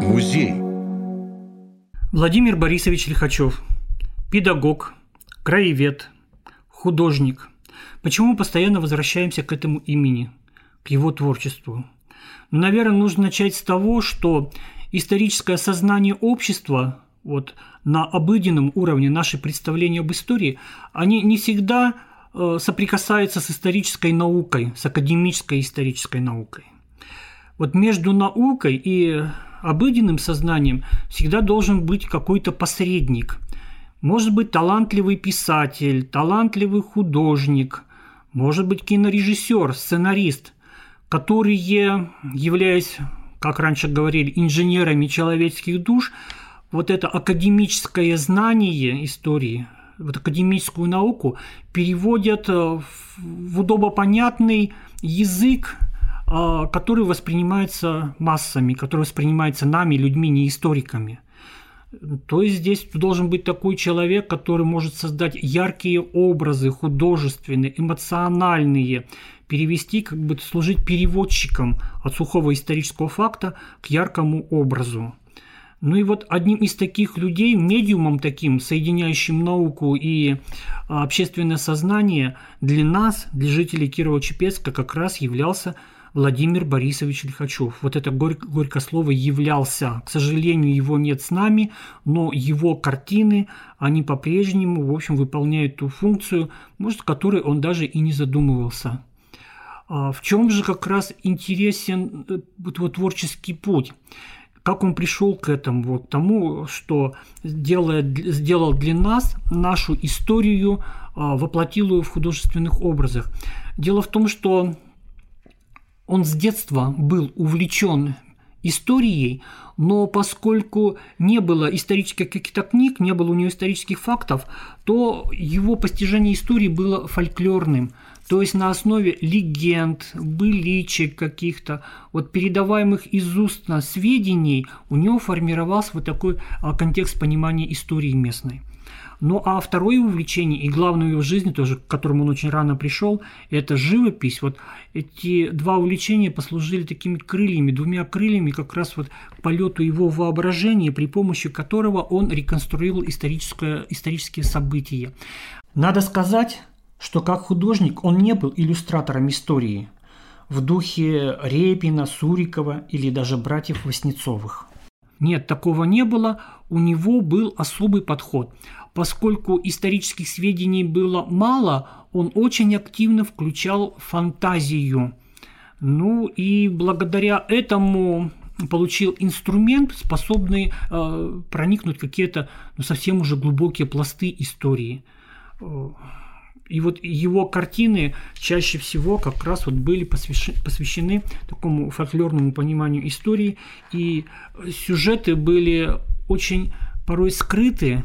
музей. Владимир Борисович Лихачев. Педагог, краевед, художник. Почему мы постоянно возвращаемся к этому имени, к его творчеству? Ну, наверное, нужно начать с того, что историческое сознание общества вот, на обыденном уровне наши представления об истории, они не всегда э, соприкасаются с исторической наукой, с академической исторической наукой. Вот между наукой и обыденным сознанием всегда должен быть какой-то посредник. Может быть талантливый писатель, талантливый художник, может быть кинорежиссер, сценарист, которые, являясь, как раньше говорили, инженерами человеческих душ, вот это академическое знание истории, вот академическую науку переводят в удобопонятный язык который воспринимается массами, который воспринимается нами, людьми, не историками. То есть здесь должен быть такой человек, который может создать яркие образы, художественные, эмоциональные, перевести, как бы служить переводчиком от сухого исторического факта к яркому образу. Ну и вот одним из таких людей, медиумом таким, соединяющим науку и а, общественное сознание, для нас, для жителей Кирова-Чепецка, как раз являлся Владимир Борисович Лихачев. Вот это горько, горько слово «являлся». К сожалению, его нет с нами, но его картины, они по-прежнему, в общем, выполняют ту функцию, может, которой он даже и не задумывался. А в чем же как раз интересен э, его творческий путь? Как он пришел к этому, вот, к тому, что делает, сделал для нас нашу историю, а, воплотил ее в художественных образах. Дело в том, что он с детства был увлечен историей, но поскольку не было исторических каких-то книг, не было у него исторических фактов, то его постижение истории было фольклорным, то есть на основе легенд, быличек каких-то, вот передаваемых из уст сведений, у него формировался вот такой а, контекст понимания истории местной. Ну а второе увлечение и главное в его жизни тоже, к которому он очень рано пришел, это живопись. Вот эти два увлечения послужили такими крыльями, двумя крыльями как раз вот к полету его воображения, при помощи которого он реконструировал историческое, исторические события. Надо сказать, что как художник он не был иллюстратором истории в духе Репина, Сурикова или даже братьев Васнецовых. Нет, такого не было. У него был особый подход. Поскольку исторических сведений было мало, он очень активно включал фантазию. Ну и благодаря этому получил инструмент, способный э, проникнуть какие-то ну, совсем уже глубокие пласты истории. И вот его картины чаще всего как раз вот были посвящены, посвящены такому фольклорному пониманию истории, и сюжеты были очень порой скрыты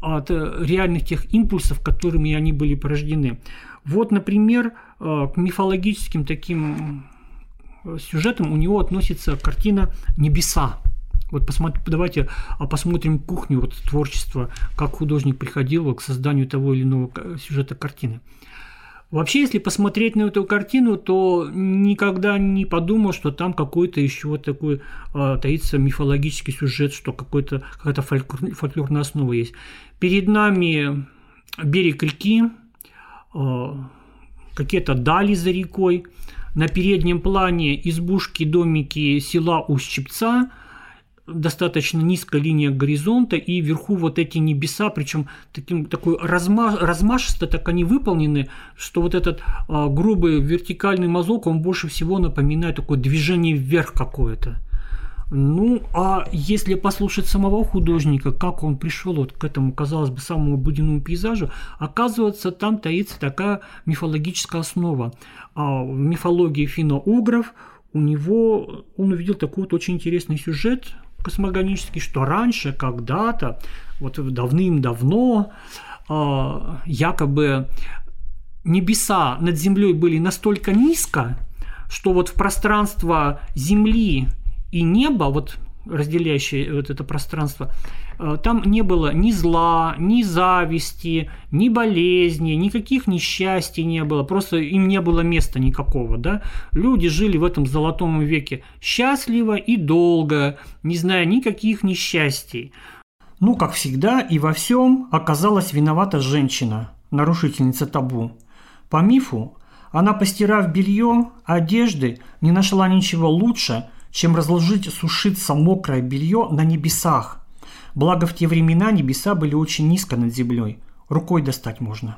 от реальных тех импульсов, которыми они были порождены. Вот, например, э, к мифологическим таким сюжетам у него относится картина «Небеса», вот посмотри, давайте а посмотрим кухню вот, творчества, как художник приходил к созданию того или иного сюжета картины. Вообще, если посмотреть на эту картину, то никогда не подумал, что там какой-то еще вот такой э, таится мифологический сюжет, что какой-то, какая-то фольклор, фольклорная основа есть. Перед нами берег реки, э, какие-то дали за рекой, на переднем плане избушки, домики села Ущепца – достаточно низкая линия горизонта, и вверху вот эти небеса, причем таким, такой разма, размашисто так они выполнены, что вот этот а, грубый вертикальный мазок, он больше всего напоминает такое движение вверх какое-то. Ну, а если послушать самого художника, как он пришел вот к этому, казалось бы, самому обыденному пейзажу, оказывается, там таится такая мифологическая основа. А в мифологии финно-угров у него он увидел такой вот очень интересный сюжет, космогонический, что раньше, когда-то, вот давным-давно, а, якобы небеса над Землей были настолько низко, что вот в пространство Земли и неба, вот разделяющее вот это пространство, Э, там не было ни зла, ни зависти, ни болезни, никаких несчастий не было, просто им не было места никакого, да. Люди жили в этом золотом веке счастливо и долго, не зная никаких несчастий. Ну, как всегда и во всем оказалась виновата женщина, нарушительница табу. По мифу, она, постирав белье, одежды, не нашла ничего лучше, чем разложить сушиться мокрое белье на небесах, Благо в те времена небеса были очень низко над землей. Рукой достать можно.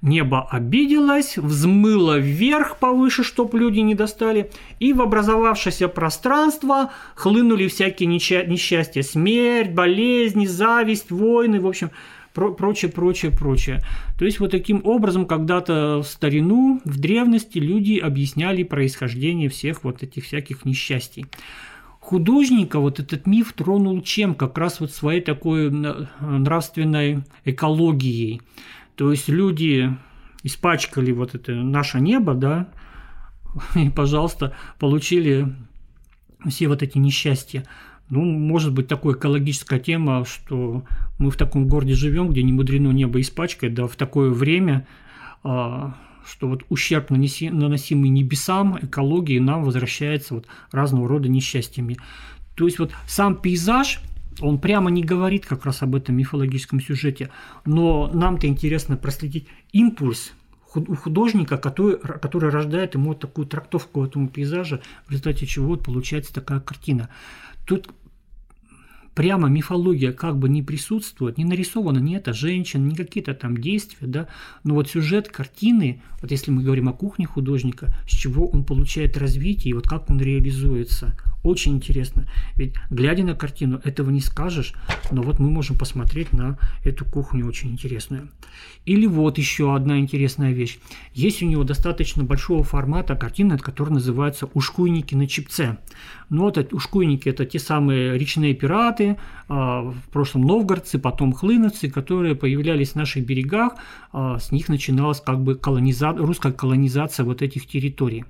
Небо обиделось, взмыло вверх повыше, чтоб люди не достали, и в образовавшееся пространство хлынули всякие несчастья, смерть, болезни, зависть, войны, в общем, про прочее, прочее, прочее. То есть вот таким образом когда-то в старину, в древности люди объясняли происхождение всех вот этих всяких несчастий художника вот этот миф тронул чем? Как раз вот своей такой нравственной экологией. То есть люди испачкали вот это наше небо, да, и, пожалуйста, получили все вот эти несчастья. Ну, может быть, такая экологическая тема, что мы в таком городе живем, где не мудрено небо испачкать, да, в такое время а, что вот ущерб, нанеси, наносимый небесам, экологии, нам возвращается вот разного рода несчастьями. То есть вот сам пейзаж, он прямо не говорит как раз об этом мифологическом сюжете, но нам-то интересно проследить импульс у художника, который, который рождает ему вот такую трактовку этому пейзажа, в результате чего вот получается такая картина. Тут прямо мифология как бы не присутствует, не нарисована ни эта женщина, ни какие-то там действия, да, но вот сюжет картины, вот если мы говорим о кухне художника, с чего он получает развитие и вот как он реализуется, очень интересно. Ведь глядя на картину, этого не скажешь, но вот мы можем посмотреть на эту кухню очень интересную. Или вот еще одна интересная вещь. Есть у него достаточно большого формата картина, которая называется «Ушкуйники на чипце». Ну вот эти ушкуйники – это те самые речные пираты, а, в прошлом новгородцы, потом хлыновцы, которые появлялись в наших берегах, а, с них начиналась как бы колониза... русская колонизация вот этих территорий.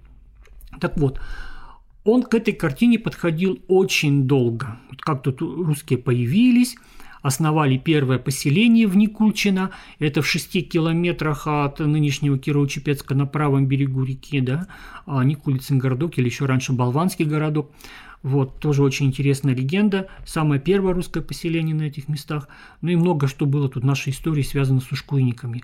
Так вот, он к этой картине подходил очень долго. Вот как тут русские появились, основали первое поселение в Никульчино, это в шести километрах от нынешнего Кирово-Чепецка на правом берегу реки, да, а Никулицын городок или еще раньше Болванский городок. Вот, тоже очень интересная легенда. Самое первое русское поселение на этих местах. Ну и много что было тут в нашей истории связано с ушкуйниками.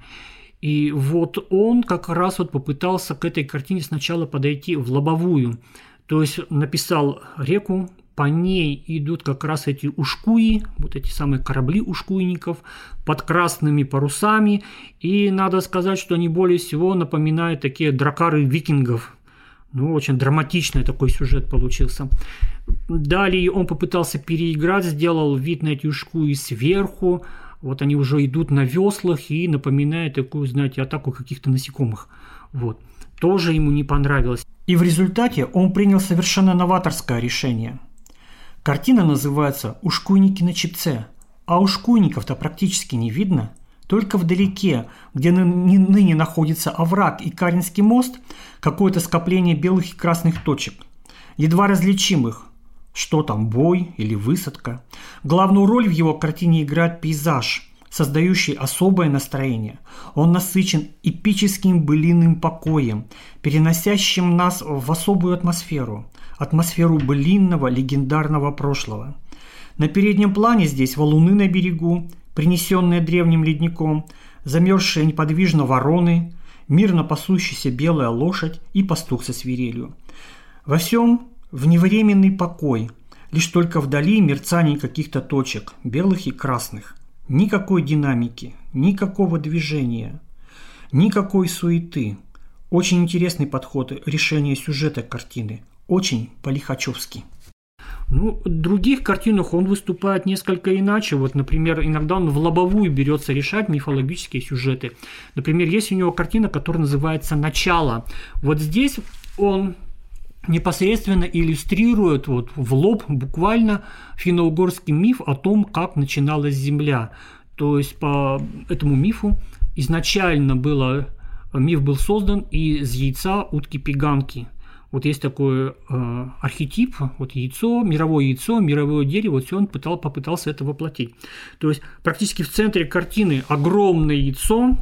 И вот он как раз вот попытался к этой картине сначала подойти в лобовую. То есть написал реку, по ней идут как раз эти ушкуи, вот эти самые корабли ушкуйников под красными парусами. И надо сказать, что они более всего напоминают такие дракары викингов. Ну, очень драматичный такой сюжет получился. Далее он попытался переиграть, сделал вид на эти ушкуи сверху. Вот они уже идут на веслах и напоминают такую, знаете, атаку каких-то насекомых. Вот. Тоже ему не понравилось. И в результате он принял совершенно новаторское решение. Картина называется «Ушкуйники на чипце», а ушкуйников-то практически не видно. Только вдалеке, где ныне находится овраг и Каринский мост, какое-то скопление белых и красных точек. Едва различимых. Что там, бой или высадка? Главную роль в его картине играет пейзаж – создающий особое настроение. Он насыщен эпическим былинным покоем, переносящим нас в особую атмосферу, атмосферу былинного легендарного прошлого. На переднем плане здесь валуны на берегу, принесенные древним ледником, замерзшие неподвижно вороны, мирно пасущаяся белая лошадь и пастух со свирелью. Во всем вневременный покой, лишь только вдали мерцание каких-то точек, белых и красных – Никакой динамики, никакого движения, никакой суеты. Очень интересный подход решения сюжета картины. Очень по-лихачевски. Ну, в других картинах он выступает несколько иначе. Вот, например, иногда он в лобовую берется решать мифологические сюжеты. Например, есть у него картина, которая называется «Начало». Вот здесь он непосредственно иллюстрирует вот в лоб буквально финно-угорский миф о том, как начиналась Земля. То есть по этому мифу изначально было, миф был создан из яйца утки-пиганки. Вот есть такой э, архетип, вот яйцо, мировое яйцо, мировое дерево, вот все он пытал, попытался это воплотить. То есть практически в центре картины огромное яйцо,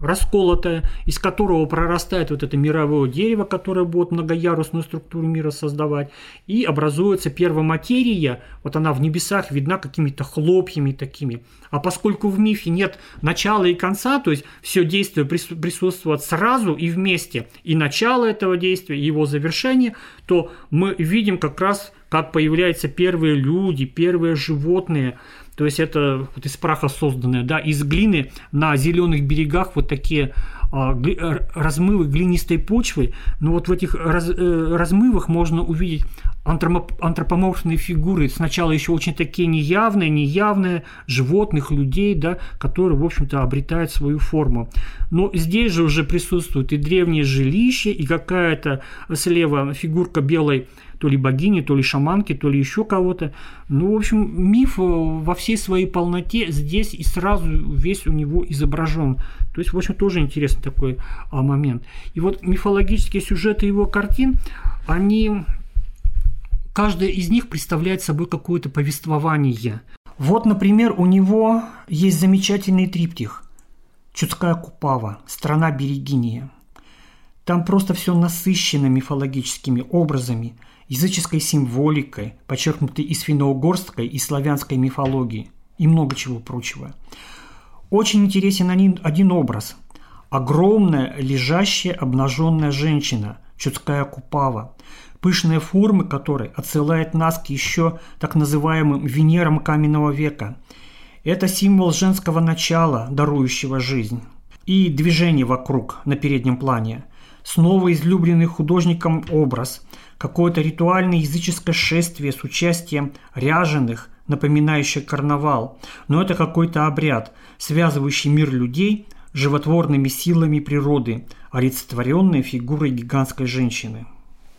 расколотое, из которого прорастает вот это мировое дерево, которое будет многоярусную структуру мира создавать, и образуется первоматерия, вот она в небесах видна какими-то хлопьями такими. А поскольку в мифе нет начала и конца, то есть все действие присутствует сразу и вместе, и начало этого действия, и его завершение, то мы видим как раз, как появляются первые люди, первые животные, то есть это вот из праха созданное, да, из глины на зеленых берегах вот такие а, э, размывы глинистой почвы. Но вот в этих раз, э, размывах можно увидеть антропоморфные фигуры, сначала еще очень такие неявные, неявные, животных, людей, да, которые, в общем-то, обретают свою форму. Но здесь же уже присутствует и древнее жилище, и какая-то слева фигурка белой то ли богини, то ли шаманки, то ли еще кого-то. Ну, в общем, миф э, во всей своей полноте здесь и сразу весь у него изображен. То есть, в общем, тоже интересный такой а, момент. И вот мифологические сюжеты его картин, они, каждая из них представляет собой какое-то повествование. Вот, например, у него есть замечательный триптих «Чудская Купава. Страна Берегиния». Там просто все насыщено мифологическими образами – языческой символикой, подчеркнутой из финно-угорской и славянской мифологии и много чего прочего. Очень интересен один образ. Огромная, лежащая, обнаженная женщина, чудская купава, пышные формы которой отсылает нас к еще так называемым Венерам каменного века. Это символ женского начала, дарующего жизнь. И движение вокруг на переднем плане. Снова излюбленный художником образ – какое-то ритуальное языческое шествие с участием ряженых, напоминающих карнавал, но это какой-то обряд, связывающий мир людей животворными силами природы, олицетворенной фигурой гигантской женщины.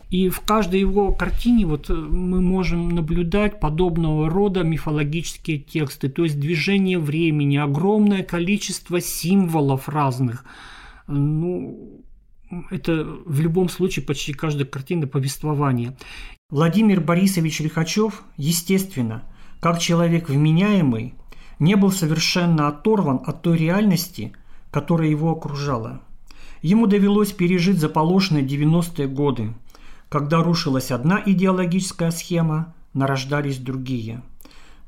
И в каждой его картине вот э, мы можем наблюдать подобного рода мифологические тексты, то есть движение времени, огромное количество символов разных. Ну, это в любом случае почти каждая картина повествование. Владимир Борисович Лихачев, естественно, как человек вменяемый, не был совершенно оторван от той реальности, которая его окружала. Ему довелось пережить заполошенные 90-е годы, когда рушилась одна идеологическая схема, нарождались другие.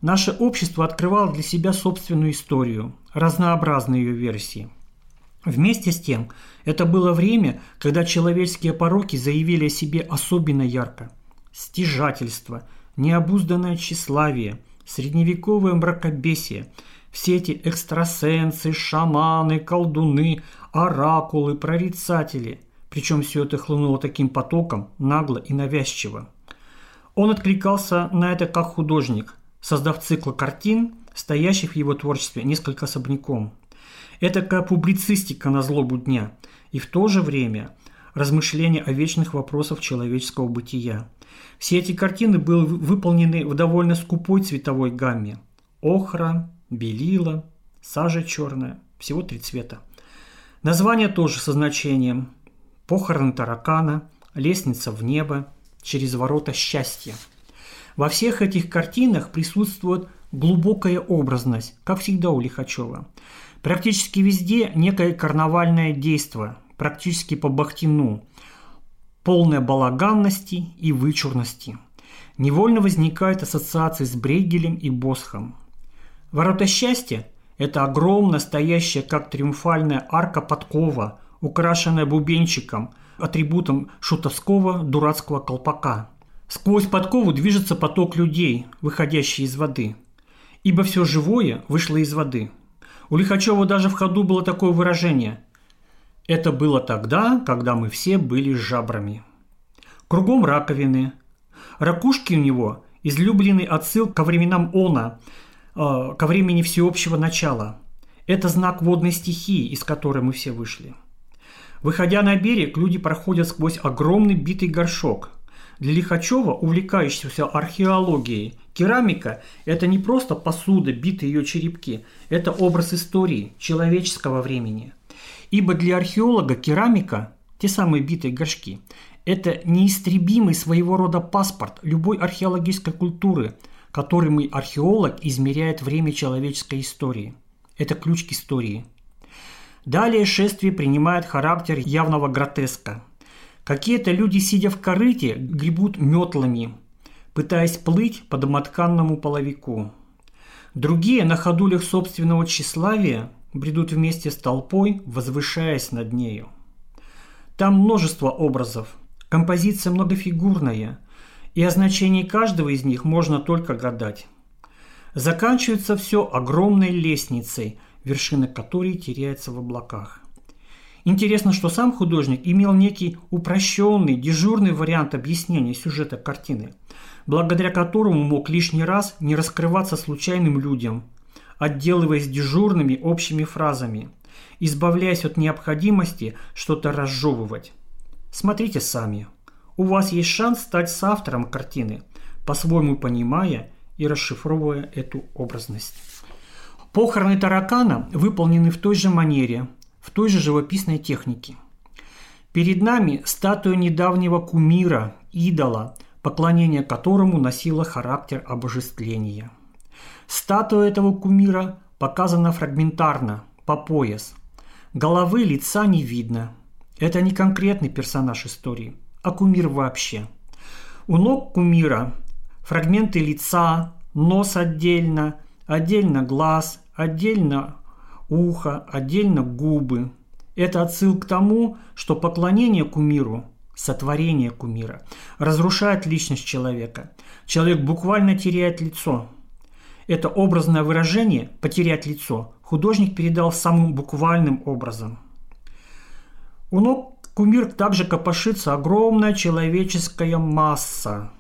Наше общество открывало для себя собственную историю, разнообразные ее версии – Вместе с тем, это было время, когда человеческие пороки заявили о себе особенно ярко. Стяжательство, необузданное тщеславие, средневековое мракобесие, все эти экстрасенсы, шаманы, колдуны, оракулы, прорицатели. Причем все это хлынуло таким потоком, нагло и навязчиво. Он откликался на это как художник, создав цикл картин, стоящих в его творчестве несколько особняком – это как публицистика на злобу дня и в то же время размышления о вечных вопросах человеческого бытия. Все эти картины были выполнены в довольно скупой цветовой гамме. Охра, белила, сажа черная, всего три цвета. Название тоже со значением. Похороны таракана, лестница в небо, через ворота счастья. Во всех этих картинах присутствует глубокая образность, как всегда у Лихачева. Практически везде некое карнавальное действо, практически по бахтину, полное балаганности и вычурности. Невольно возникают ассоциации с Брейгелем и Босхом. Ворота счастья – это огромная, стоящая как триумфальная арка подкова, украшенная бубенчиком, атрибутом шутовского дурацкого колпака. Сквозь подкову движется поток людей, выходящий из воды. Ибо все живое вышло из воды – у Лихачева даже в ходу было такое выражение. Это было тогда, когда мы все были жабрами. Кругом раковины. Ракушки у него – излюбленный отсыл ко временам она, э, ко времени всеобщего начала. Это знак водной стихии, из которой мы все вышли. Выходя на берег, люди проходят сквозь огромный битый горшок – для Лихачева, увлекающегося археологией, керамика – это не просто посуда, битые ее черепки, это образ истории, человеческого времени. Ибо для археолога керамика, те самые битые горшки, Это неистребимый своего рода паспорт любой археологической культуры, которыми археолог измеряет время человеческой истории. Это ключ к истории. Далее шествие принимает характер явного гротеска. Какие-то люди, сидя в корыте, гребут метлами, пытаясь плыть по домотканному половику. Другие на ходулях собственного тщеславия бредут вместе с толпой, возвышаясь над нею. Там множество образов, композиция многофигурная, и о значении каждого из них можно только гадать. Заканчивается все огромной лестницей, вершина которой теряется в облаках. Интересно, что сам художник имел некий упрощенный, дежурный вариант объяснения сюжета картины, благодаря которому мог лишний раз не раскрываться случайным людям, отделываясь дежурными общими фразами, избавляясь от необходимости что-то разжевывать. Смотрите сами. У вас есть шанс стать соавтором картины, по-своему понимая и расшифровывая эту образность. Похороны таракана выполнены в той же манере, в той же живописной технике. Перед нами статуя недавнего кумира, идола, поклонение которому носило характер обожествления. Статуя этого кумира показана фрагментарно, по пояс. Головы лица не видно. Это не конкретный персонаж истории, а кумир вообще. У ног кумира фрагменты лица, нос отдельно, отдельно глаз, отдельно ухо, отдельно губы. Это отсыл к тому, что поклонение кумиру, сотворение кумира, разрушает личность человека. Человек буквально теряет лицо. Это образное выражение «потерять лицо» художник передал самым буквальным образом. У ног кумир также копошится огромная человеческая масса.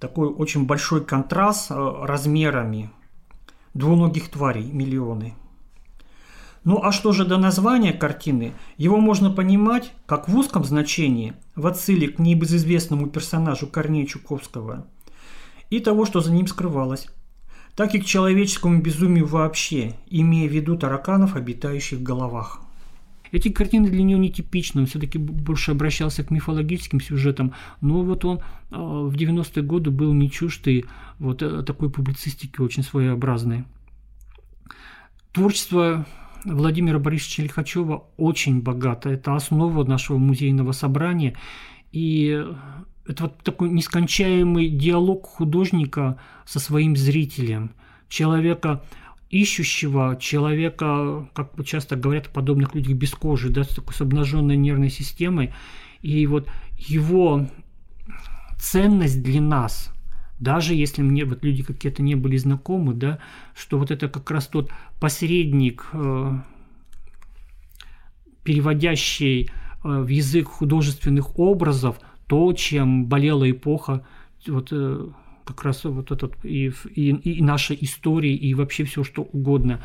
Такой очень большой контраст э, размерами – двуногих тварей миллионы. Ну а что же до названия картины? Его можно понимать как в узком значении, в отсыле к небезызвестному персонажу Корнея Чуковского, и того, что за ним скрывалось, так и к человеческому безумию вообще, имея в виду тараканов, обитающих в головах. Эти картины для него нетипичны, он все-таки больше обращался к мифологическим сюжетам, но вот он э, в 90-е годы был не чуждый вот э, такой публицистики очень своеобразной. Творчество Владимира Борисовича Лихачева очень богато. Это основа нашего музейного собрания. И это вот такой нескончаемый диалог художника со своим зрителем. Человека, ищущего человека, как часто говорят о подобных людях, без кожи, да, с, такой, с обнаженной нервной системой. И вот его ценность для нас, даже если мне вот люди какие-то не были знакомы, да, что вот это как раз тот посредник, э, переводящий э, в язык художественных образов то, чем болела эпоха вот, э, как раз вот этот и, и, и наша история, и вообще все что угодно.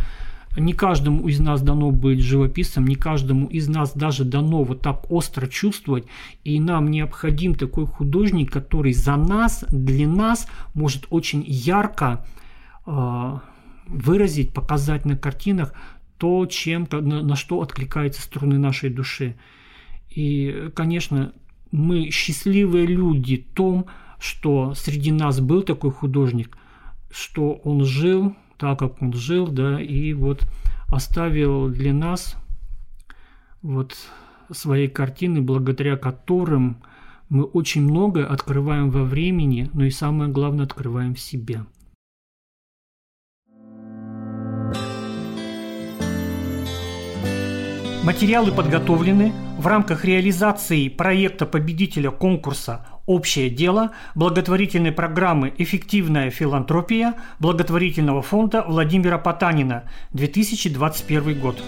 Не каждому из нас дано быть живописцем, не каждому из нас даже дано вот так остро чувствовать, и нам необходим такой художник, который за нас, для нас может очень ярко э, выразить, показать на картинах то, чем, на, на что откликаются струны нашей души. И, конечно, мы счастливые люди в том, что среди нас был такой художник, что он жил так, как он жил, да, и вот оставил для нас вот свои картины, благодаря которым мы очень многое открываем во времени, но и самое главное открываем в себе. Материалы подготовлены в рамках реализации проекта победителя конкурса «Общее дело» благотворительной программы «Эффективная филантропия» благотворительного фонда Владимира Потанина 2021 год.